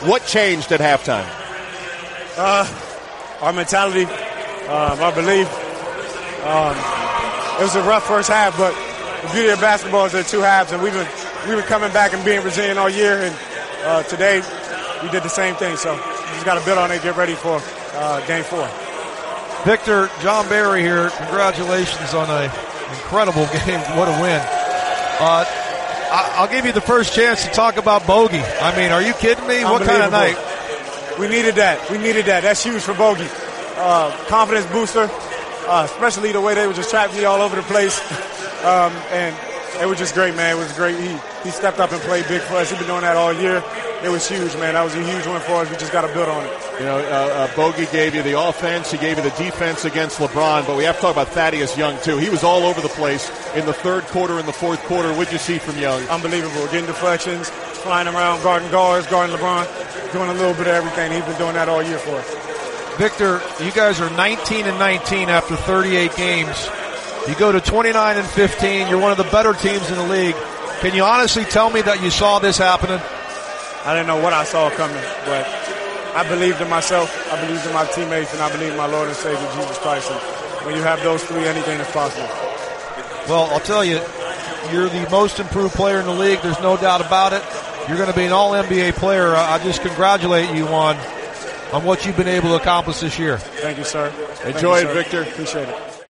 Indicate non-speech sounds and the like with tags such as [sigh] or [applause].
What changed at halftime? Uh, our mentality, um, our belief. Um, it was a rough first half, but the beauty of basketball is there are two halves, and we've been we've been coming back and being resilient all year. And uh, today we did the same thing. So we just got to build on it, get ready for uh, game four. Victor, Jon Barry here. Congratulations on an incredible [laughs] game. What a win. Uh, I, will give you the first chance to talk about Bogey. I mean, are you kidding me? What kind of night? We needed that. We needed that. That's huge for Bogey. Uh, confidence booster, uh, especially the way they were just trapping me all over the place. [laughs] Um, and it was just great, man. It was great. He, he stepped up and played big for us. He's been doing that all year. It was huge, man. That was a huge win for us. We just got to build on it. You know, uh, uh, Bogey gave you the offense. He gave you the defense against LeBron. But we have to talk about Thaddeus Young, too. He was all over the place in the third quarter and the fourth quarter. What'd you see from Young? Unbelievable. Getting deflections, flying around, guarding guards, guarding LeBron, doing a little bit of everything. He's been doing that all year for us. Victor, you guys are 19 and 19 after 38 games. You go to 29 and 15. You're one of the better teams in the league. Can you honestly tell me that you saw this happening? I didn't know what I saw coming, but I believed in myself, I believed in my teammates, and I believe in my Lord and Savior Jesus Christ. And when you have those three, anything is possible. Well, I'll tell you, you're the most improved player in the league. There's no doubt about it. You're going to be an All NBA player. I just congratulate you on on what you've been able to accomplish this year. Thank you, sir. Enjoy you, it. Victor. Appreciate it.